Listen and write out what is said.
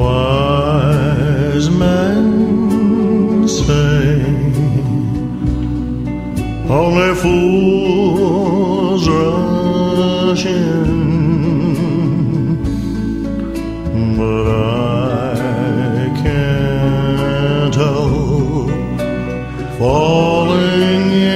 Wise men say only fools rush in, but I can't help falling. in.